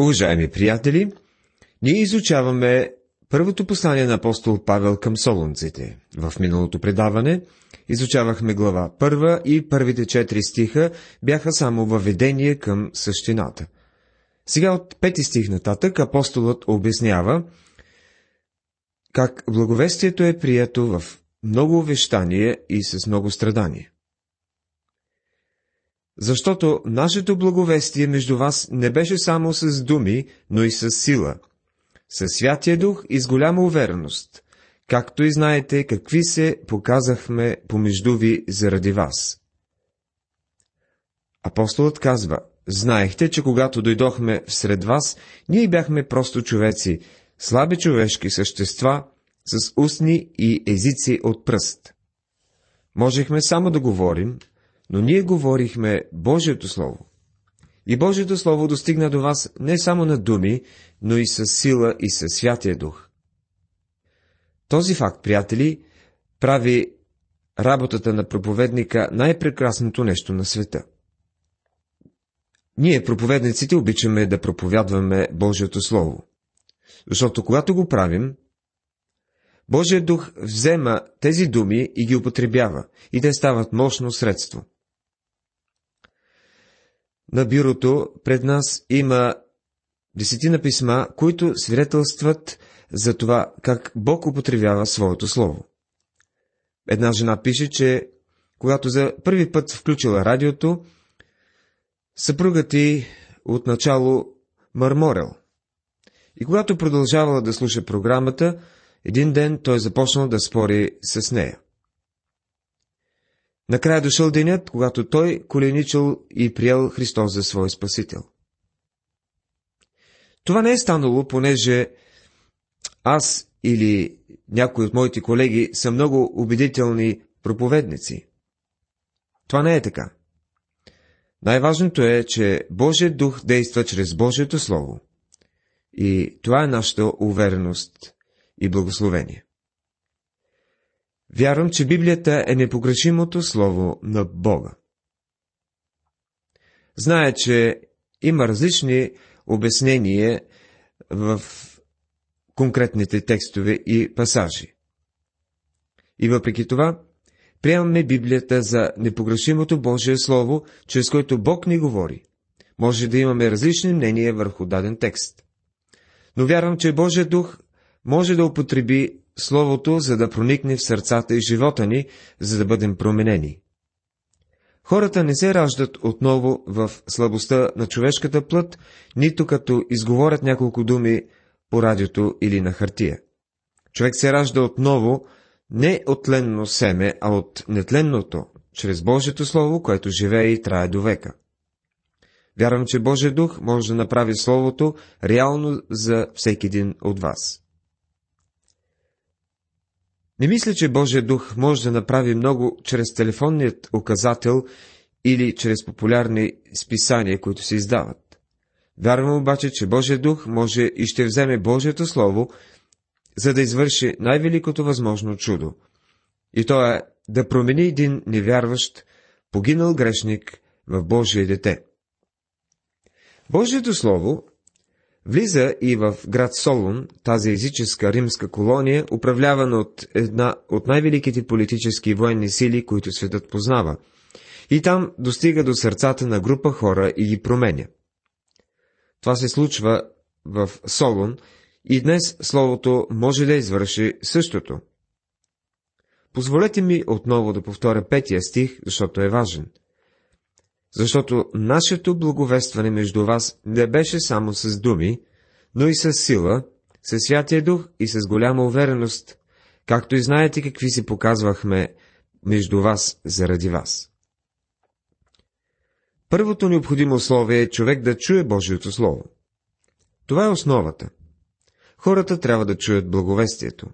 Уважаеми приятели, ние изучаваме първото послание на апостол Павел към солунците. В миналото предаване изучавахме глава първа и първите четири стиха бяха само въведение към същината. Сега от пети стих нататък апостолът обяснява как благовестието е прието в много увещание и с много страдание. Защото нашето благовестие между вас не беше само с думи, но и с сила, със Святия Дух и с голяма увереност, както и знаете какви се показахме помежду ви заради вас. Апостолът казва, знаехте, че когато дойдохме всред вас, ние бяхме просто човеци, слаби човешки същества, с устни и езици от пръст. Можехме само да говорим, но ние говорихме Божието Слово. И Божието Слово достигна до вас не само на думи, но и с сила и със Святия Дух. Този факт, приятели, прави работата на проповедника най-прекрасното нещо на света. Ние, проповедниците, обичаме да проповядваме Божието Слово. Защото когато го правим, Божият дух взема тези думи и ги употребява, и те стават мощно средство на бюрото пред нас има десетина писма, които свидетелстват за това, как Бог употребява своето слово. Една жена пише, че когато за първи път включила радиото, съпругът ти отначало мърморел. И когато продължавала да слуша програмата, един ден той започнал да спори с нея. Накрая дошъл денят, когато той коленичил и приел Христос за свой Спасител. Това не е станало, понеже аз или някои от моите колеги са много убедителни проповедници. Това не е така. Най-важното е, че Божият дух действа чрез Божието Слово. И това е нашата увереност и благословение. Вярвам, че Библията е непогрешимото слово на Бога. Зная, че има различни обяснения в конкретните текстове и пасажи. И въпреки това, приемаме Библията за непогрешимото Божие Слово, чрез което Бог ни говори. Може да имаме различни мнения върху даден текст. Но вярвам, че Божия дух може да употреби Словото, за да проникне в сърцата и живота ни, за да бъдем променени. Хората не се раждат отново в слабостта на човешката плът, нито като изговорят няколко думи по радиото или на хартия. Човек се ражда отново не от тленно семе, а от нетленното, чрез Божието Слово, което живее и трае до века. Вярвам, че Божия дух може да направи Словото реално за всеки един от вас. Не мисля, че Божия дух може да направи много чрез телефонният указател или чрез популярни списания, които се издават. Вярвам обаче, че Божия дух може и ще вземе Божието Слово, за да извърши най-великото възможно чудо. И то е да промени един невярващ, погинал грешник в Божие дете. Божието Слово Влиза и в град Солун, тази езическа римска колония, управлявана от една от най-великите политически и военни сили, които светът познава. И там достига до сърцата на група хора и ги променя. Това се случва в Солун и днес Словото може да извърши същото. Позволете ми отново да повторя петия стих, защото е важен – защото нашето благовестване между вас не беше само с думи, но и с сила, с Святия Дух и с голяма увереност, както и знаете какви си показвахме между вас заради вас. Първото необходимо условие е човек да чуе Божието Слово. Това е основата. Хората трябва да чуят благовестието.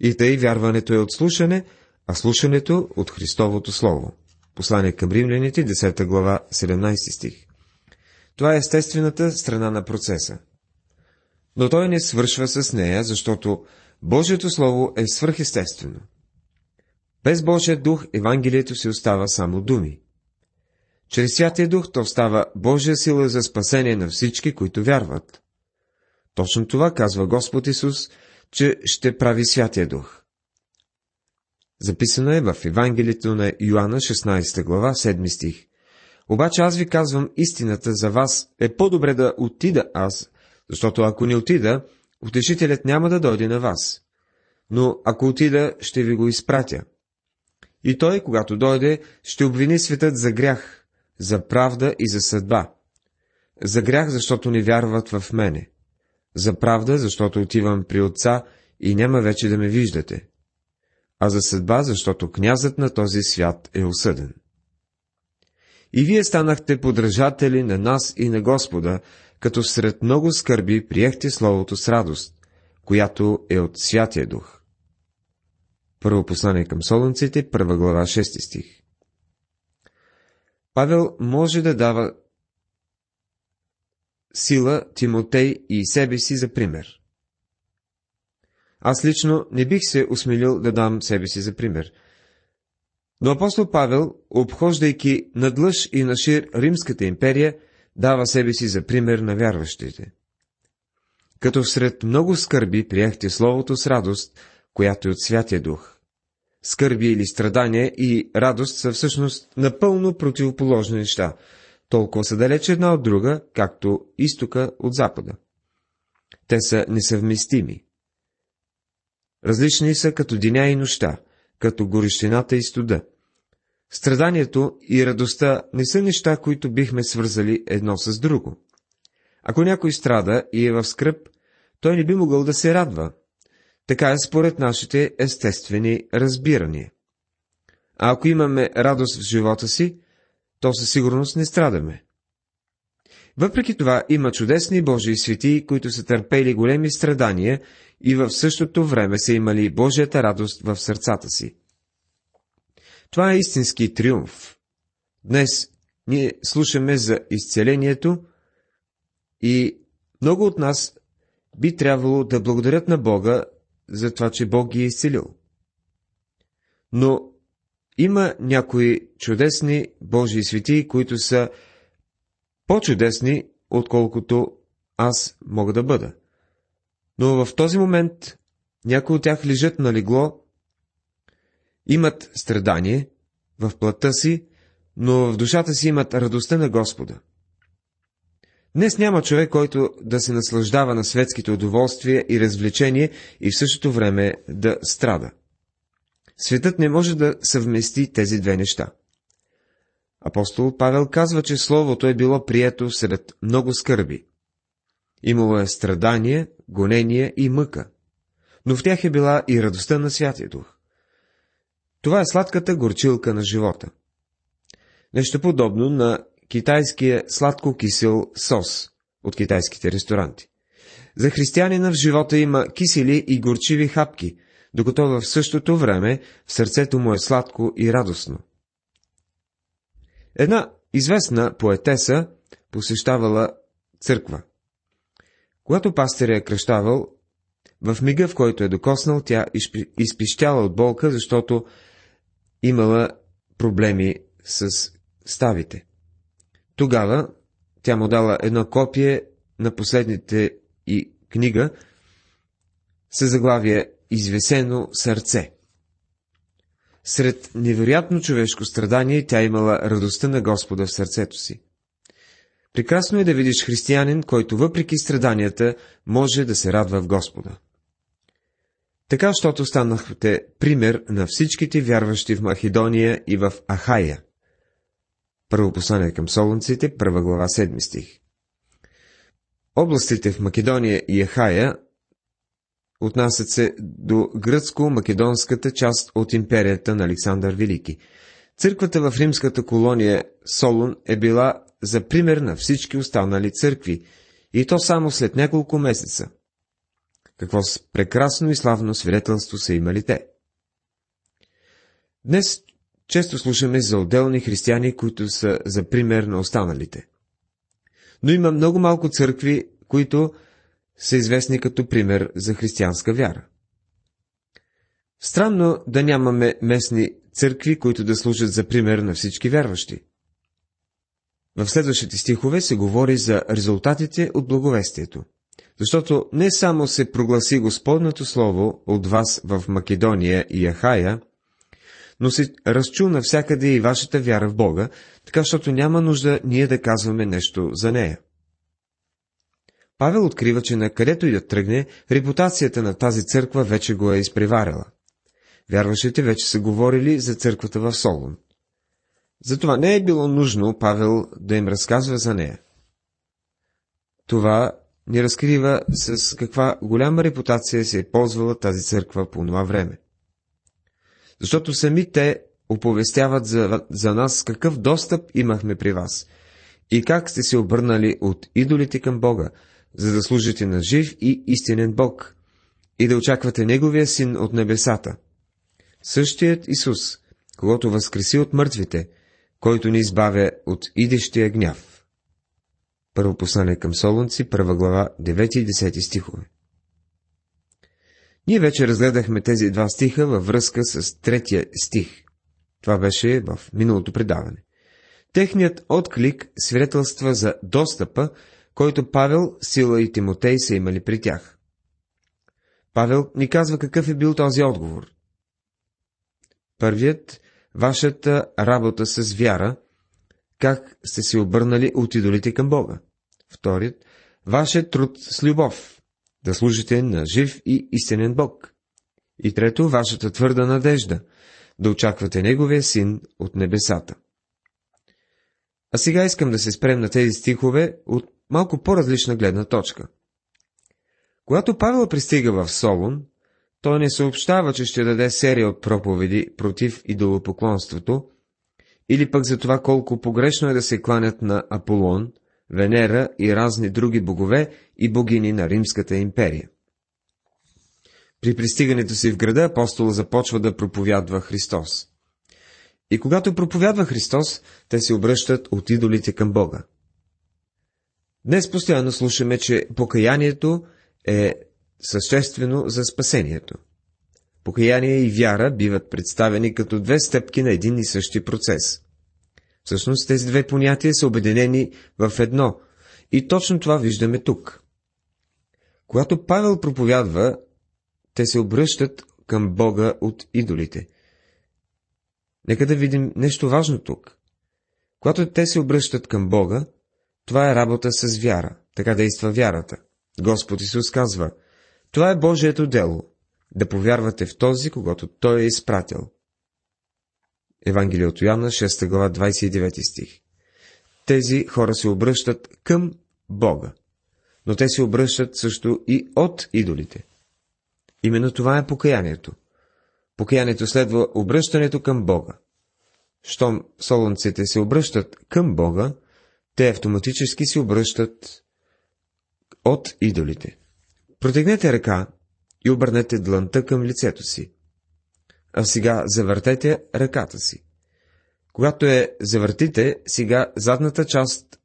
И тъй вярването е от слушане, а слушането от Христовото Слово. Послание към римляните, 10 глава, 17 стих. Това е естествената страна на процеса. Но той не свършва с нея, защото Божието Слово е свръхестествено. Без Божия дух Евангелието си остава само думи. Чрез Святия Дух то става Божия сила за спасение на всички, които вярват. Точно това казва Господ Исус, че ще прави Святия Дух. Записано е в Евангелието на Йоанна 16 глава 7 стих. Обаче аз ви казвам истината за вас, е по-добре да отида аз, защото ако не отида, утешителят няма да дойде на вас. Но ако отида, ще ви го изпратя. И той, когато дойде, ще обвини светът за грях, за правда и за съдба. За грях, защото не вярват в мене. За правда, защото отивам при отца и няма вече да ме виждате. А за съдба, защото князът на този свят е осъден. И вие станахте подражатели на нас и на Господа, като сред много скърби приехте Словото с радост, която е от Святия Дух. Първо послание към Солунците, първа глава, 6 стих. Павел може да дава сила Тимотей и себе си за пример. Аз лично не бих се осмелил да дам себе си за пример. Но апостол Павел, обхождайки надлъж и нашир Римската империя, дава себе си за пример на вярващите. Като всред много скърби приехте Словото с радост, която е от Святия Дух. Скърби или страдания и радост са всъщност напълно противоположни неща, толкова са далеч една от друга, както изтока от запада. Те са несъвместими. Различни са като деня и нощта, като горещината и студа. Страданието и радостта не са неща, които бихме свързали едно с друго. Ако някой страда и е в скръп, той не би могъл да се радва. Така е според нашите естествени разбирания. А ако имаме радост в живота си, то със сигурност не страдаме. Въпреки това има чудесни Божии свети, които са търпели големи страдания и в същото време са имали Божията радост в сърцата си. Това е истински триумф. Днес ние слушаме за изцелението и много от нас би трябвало да благодарят на Бога за това, че Бог ги е изцелил. Но има някои чудесни Божии свети, които са по-чудесни, отколкото аз мога да бъда. Но в този момент някои от тях лежат на легло, имат страдание в плътта си, но в душата си имат радостта на Господа. Днес няма човек, който да се наслаждава на светските удоволствия и развлечения и в същото време да страда. Светът не може да съвмести тези две неща. Апостол Павел казва, че Словото е било прието сред много скърби. Имало е страдание, гонение и мъка, но в тях е била и радостта на Святия Дух. Това е сладката горчилка на живота. Нещо подобно на китайския сладко-кисел сос от китайските ресторанти. За християнина в живота има кисели и горчиви хапки – докато в същото време в сърцето му е сладко и радостно. Една известна поетеса посещавала църква. Когато пастиря е кръщавал, в мига, в който е докоснал, тя изпищяла от болка, защото имала проблеми с ставите. Тогава тя му дала едно копие на последните и книга с заглавие извесено сърце. Сред невероятно човешко страдание тя имала радостта на Господа в сърцето си. Прекрасно е да видиш християнин, който въпреки страданията може да се радва в Господа. Така, защото станахте пример на всичките вярващи в Македония и в Ахая. Първо послание към Солунците, първа глава, 7 стих. Областите в Македония и Ахая отнасят се до гръцко-македонската част от империята на Александър Велики. Църквата в римската колония Солун е била за пример на всички останали църкви, и то само след няколко месеца. Какво прекрасно и славно свидетелство са имали те. Днес често слушаме за отделни християни, които са за пример на останалите. Но има много малко църкви, които са известни като пример за християнска вяра. Странно да нямаме местни църкви, които да служат за пример на всички вярващи. В следващите стихове се говори за резултатите от благовестието. Защото не само се прогласи Господното Слово от вас в Македония и Ахая, но се разчу навсякъде и вашата вяра в Бога, така защото няма нужда ние да казваме нещо за нея. Павел открива, че на където и да тръгне, репутацията на тази църква вече го е изпреварила. Вярващите вече са говорили за църквата в Солун. Затова не е било нужно Павел да им разказва за нея. Това ни разкрива с каква голяма репутация се е ползвала тази църква по това време. Защото сами те оповестяват за, за нас какъв достъп имахме при вас и как сте се обърнали от идолите към Бога, за да служите на жив и истинен Бог и да очаквате Неговия син от небесата. Същият Исус, когато възкреси от мъртвите, който ни избавя от идещия гняв. Първо послание към Солунци, първа глава, 9 и 10 стихове. Ние вече разгледахме тези два стиха във връзка с третия стих. Това беше в миналото предаване. Техният отклик свидетелства за достъпа, който Павел, Сила и Тимотей са имали при тях. Павел ни казва какъв е бил този отговор. Първият – вашата работа с вяра, как сте се обърнали от идолите към Бога. Вторият – вашият труд с любов, да служите на жив и истинен Бог. И трето – вашата твърда надежда, да очаквате Неговия син от небесата. А сега искам да се спрем на тези стихове от малко по-различна гледна точка. Когато Павел пристига в Солун, той не съобщава, че ще даде серия от проповеди против идолопоклонството, или пък за това колко погрешно е да се кланят на Аполон, Венера и разни други богове и богини на Римската империя. При пристигането си в града апостол започва да проповядва Христос. И когато проповядва Христос, те се обръщат от идолите към Бога. Днес постоянно слушаме, че покаянието е съществено за спасението. Покаяние и вяра биват представени като две стъпки на един и същи процес. Всъщност тези две понятия са обединени в едно, и точно това виждаме тук. Когато Павел проповядва, те се обръщат към Бога от идолите. Нека да видим нещо важно тук. Когато те се обръщат към Бога, това е работа с вяра. Така действа вярата. Господ Исус казва, това е Божието дело, да повярвате в този, когато Той е изпратил. Евангелие от Йоанна, 6 глава, 29 стих. Тези хора се обръщат към Бога, но те се обръщат също и от идолите. Именно това е покаянието. Покаянието следва обръщането към Бога. Щом солонците се обръщат към Бога, те автоматически се обръщат от идолите. Протегнете ръка и обърнете дланта към лицето си. А сега завъртете ръката си. Когато е завъртите, сега задната част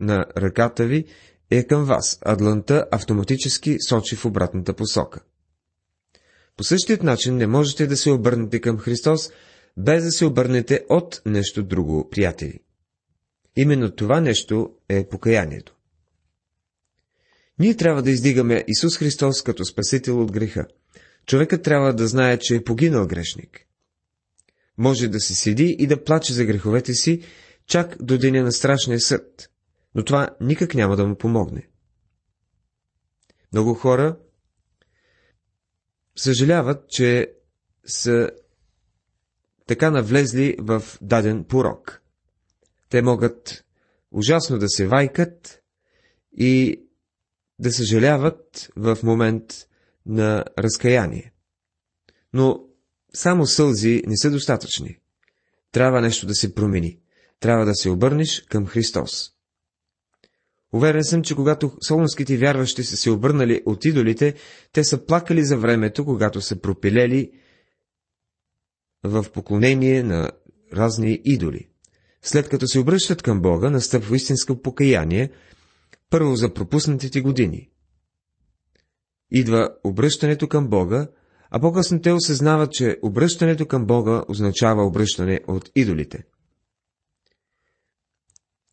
на ръката ви е към вас, а дланта автоматически сочи в обратната посока. По същият начин не можете да се обърнете към Христос, без да се обърнете от нещо друго, приятели. Именно това нещо е покаянието. Ние трябва да издигаме Исус Христос като Спасител от греха. Човекът трябва да знае, че е погинал грешник. Може да се седи и да плаче за греховете си, чак до деня на страшния съд, но това никак няма да му помогне. Много хора съжаляват, че са така навлезли в даден порок. Те могат ужасно да се вайкат и да съжаляват в момент на разкаяние. Но само сълзи не са достатъчни. Трябва нещо да се промени. Трябва да се обърнеш към Христос. Уверен съм, че когато солунските вярващи са се обърнали от идолите, те са плакали за времето, когато са пропилели в поклонение на разни идоли. След като се обръщат към Бога, настъпва истинско покаяние, първо за пропуснатите години. Идва обръщането към Бога, а по-късно те осъзнават, че обръщането към Бога означава обръщане от идолите.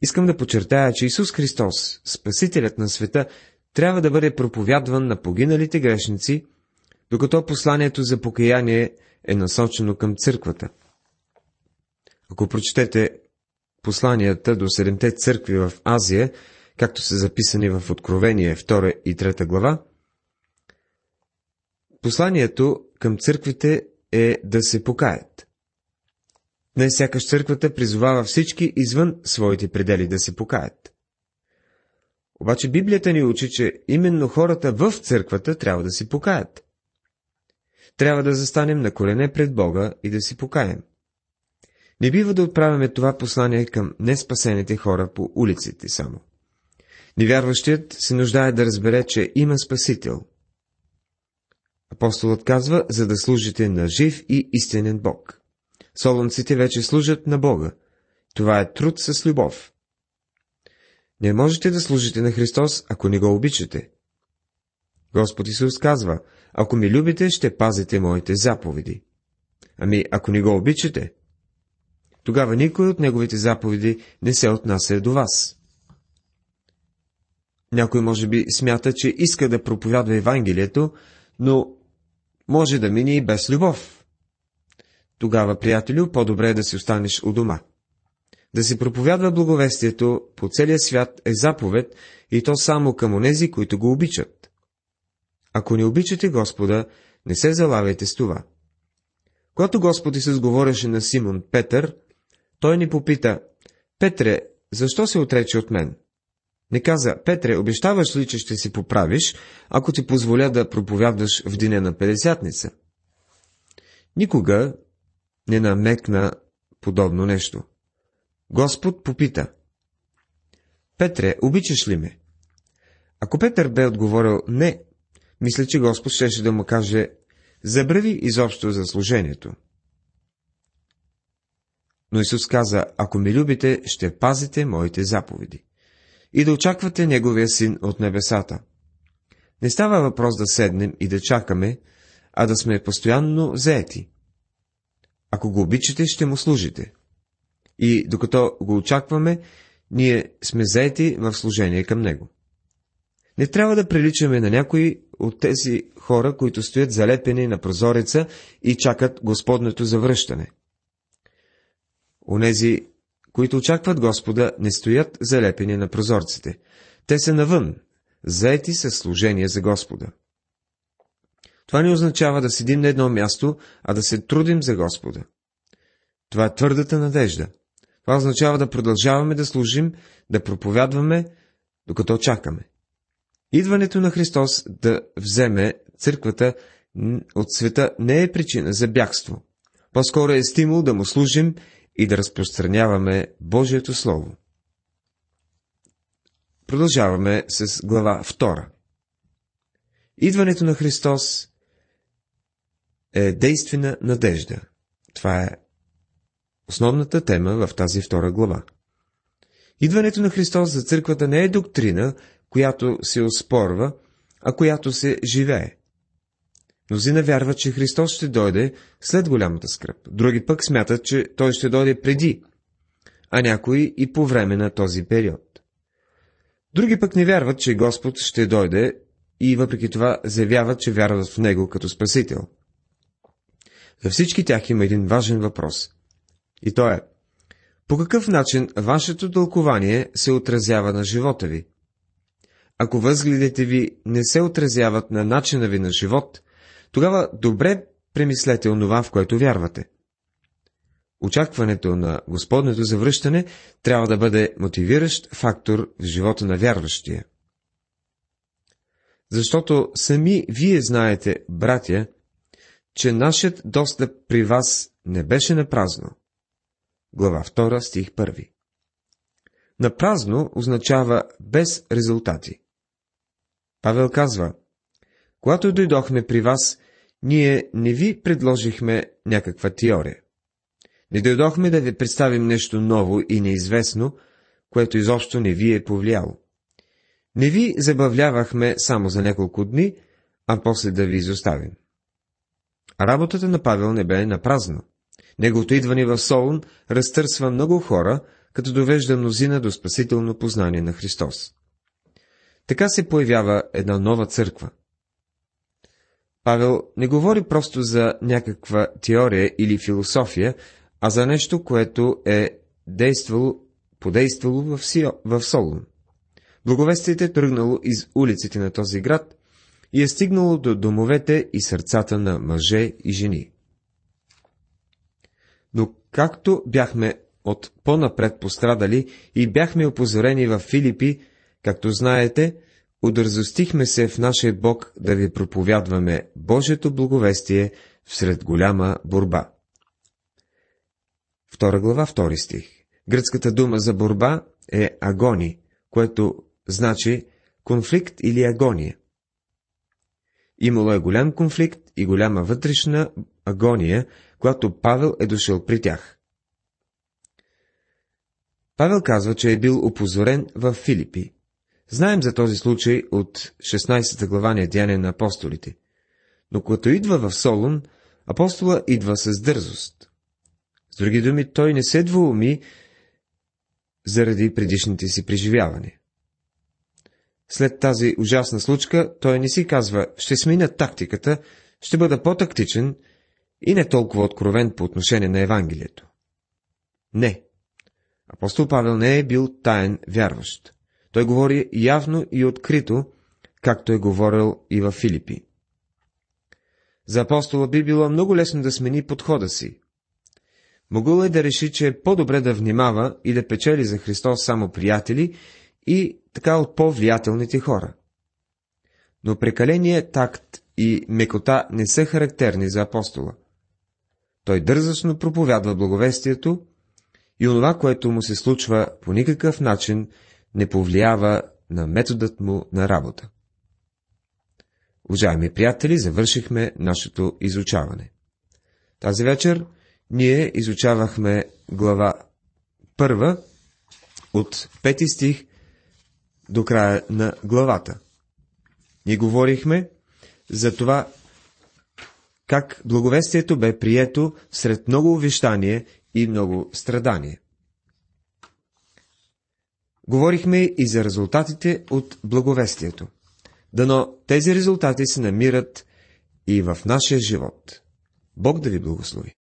Искам да подчертая, че Исус Христос, Спасителят на света, трябва да бъде проповядван на погиналите грешници, докато посланието за покаяние е насочено към църквата. Ако прочетете посланията до седемте църкви в Азия, както са записани в Откровение 2 и 3 глава, посланието към църквите е да се покаят. Днес сякаш църквата призовава всички извън своите предели да се покаят. Обаче Библията ни учи, че именно хората в църквата трябва да се покаят. Трябва да застанем на колене пред Бога и да си покаем. Не бива да отправяме това послание към неспасените хора по улиците само. Невярващият се нуждае да разбере, че има Спасител. Апостолът казва, за да служите на жив и истинен Бог. Солунците вече служат на Бога. Това е труд с любов. Не можете да служите на Христос, ако не го обичате. Господ Исус казва, ако ми любите, ще пазите моите заповеди. Ами, ако не го обичате, тогава никой от неговите заповеди не се отнася до вас. Някой може би смята, че иска да проповядва Евангелието, но може да мине и без любов. Тогава, приятелю, по-добре е да си останеш у дома. Да се проповядва благовестието по целия свят е заповед и то само към онези, които го обичат. Ако не обичате Господа, не се залавяйте с това. Когато Господ Исус говореше на Симон Петър, той ни попита, Петре, защо се отрече от мен? Не каза, Петре, обещаваш ли, че ще си поправиш, ако ти позволя да проповядваш в деня на Педесятница? Никога не намекна подобно нещо. Господ попита. Петре, обичаш ли ме? Ако Петър бе отговорил не, мисля, че Господ щеше да му каже, забрави изобщо за служението. Но Исус каза, ако ме любите, ще пазите моите заповеди. И да очаквате Неговия син от небесата. Не става въпрос да седнем и да чакаме, а да сме постоянно заети. Ако го обичате, ще му служите. И докато го очакваме, ние сме заети в служение към него. Не трябва да приличаме на някои от тези хора, които стоят залепени на прозореца и чакат Господното завръщане. Онези, които очакват Господа, не стоят залепени на прозорците. Те са навън, заети със служение за Господа. Това не означава да седим на едно място, а да се трудим за Господа. Това е твърдата надежда. Това означава да продължаваме да служим, да проповядваме, докато чакаме. Идването на Христос да вземе църквата от света не е причина за бягство. По-скоро е стимул да му служим и да разпространяваме Божието Слово. Продължаваме с глава 2. Идването на Христос е действена надежда. Това е основната тема в тази втора глава. Идването на Христос за църквата не е доктрина, която се оспорва, а която се живее. Мнозина вярват, че Христос ще дойде след голямата скръп. Други пък смятат, че Той ще дойде преди, а някои и по време на този период. Други пък не вярват, че Господ ще дойде и въпреки това заявяват, че вярват в Него като Спасител. За всички тях има един важен въпрос. И то е, по какъв начин вашето тълкование се отразява на живота ви? Ако възгледите ви не се отразяват на начина ви на живот, тогава добре премислете онова, в което вярвате. Очакването на Господнето завръщане трябва да бъде мотивиращ фактор в живота на вярващия. Защото сами вие знаете, братя, че нашият достъп при вас не беше на празно. Глава 2, стих 1 На празно означава без резултати. Павел казва, когато дойдохме при вас, ние не ви предложихме някаква теория. Не дойдохме да ви представим нещо ново и неизвестно, което изобщо не ви е повлияло. Не ви забавлявахме само за няколко дни, а после да ви изоставим. Работата на Павел не бе на празно. Неговото идване в Солун разтърсва много хора, като довежда мнозина до спасително познание на Христос. Така се появява една нова църква. Павел не говори просто за някаква теория или философия, а за нещо, което е действало, подействало в, Сио, в Солун. Благовестието е тръгнало из улиците на този град и е стигнало до домовете и сърцата на мъже и жени. Но както бяхме от по-напред пострадали и бяхме опозорени в Филипи, както знаете, удързостихме се в нашия Бог да ви проповядваме Божието благовестие всред голяма борба. Втора глава, втори стих. Гръцката дума за борба е агони, което значи конфликт или агония. Имало е голям конфликт и голяма вътрешна агония, когато Павел е дошъл при тях. Павел казва, че е бил опозорен в Филипи. Знаем за този случай от 16 глава на Деяния на апостолите. Но когато идва в Солун, апостола идва с дързост. С други думи, той не се двууми заради предишните си преживявания. След тази ужасна случка, той не си казва, ще смена тактиката, ще бъда по-тактичен и не толкова откровен по отношение на Евангелието. Не. Апостол Павел не е бил таен вярващ. Той говори явно и открито, както е говорил и във Филипи. За апостола би било много лесно да смени подхода си. Могъл е да реши, че е по-добре да внимава и да печели за Христос само приятели и така от по-влиятелните хора. Но прекаление такт и мекота не са характерни за апостола. Той дързостно проповядва благовестието и онова, което му се случва по никакъв начин не повлиява на методът му на работа. Уважаеми приятели, завършихме нашето изучаване. Тази вечер ние изучавахме глава първа от пети стих до края на главата. Ние говорихме за това, как благовестието бе прието сред много увещание и много страдание. Говорихме и за резултатите от благовестието. Дано тези резултати се намират и в нашия живот. Бог да ви благослови!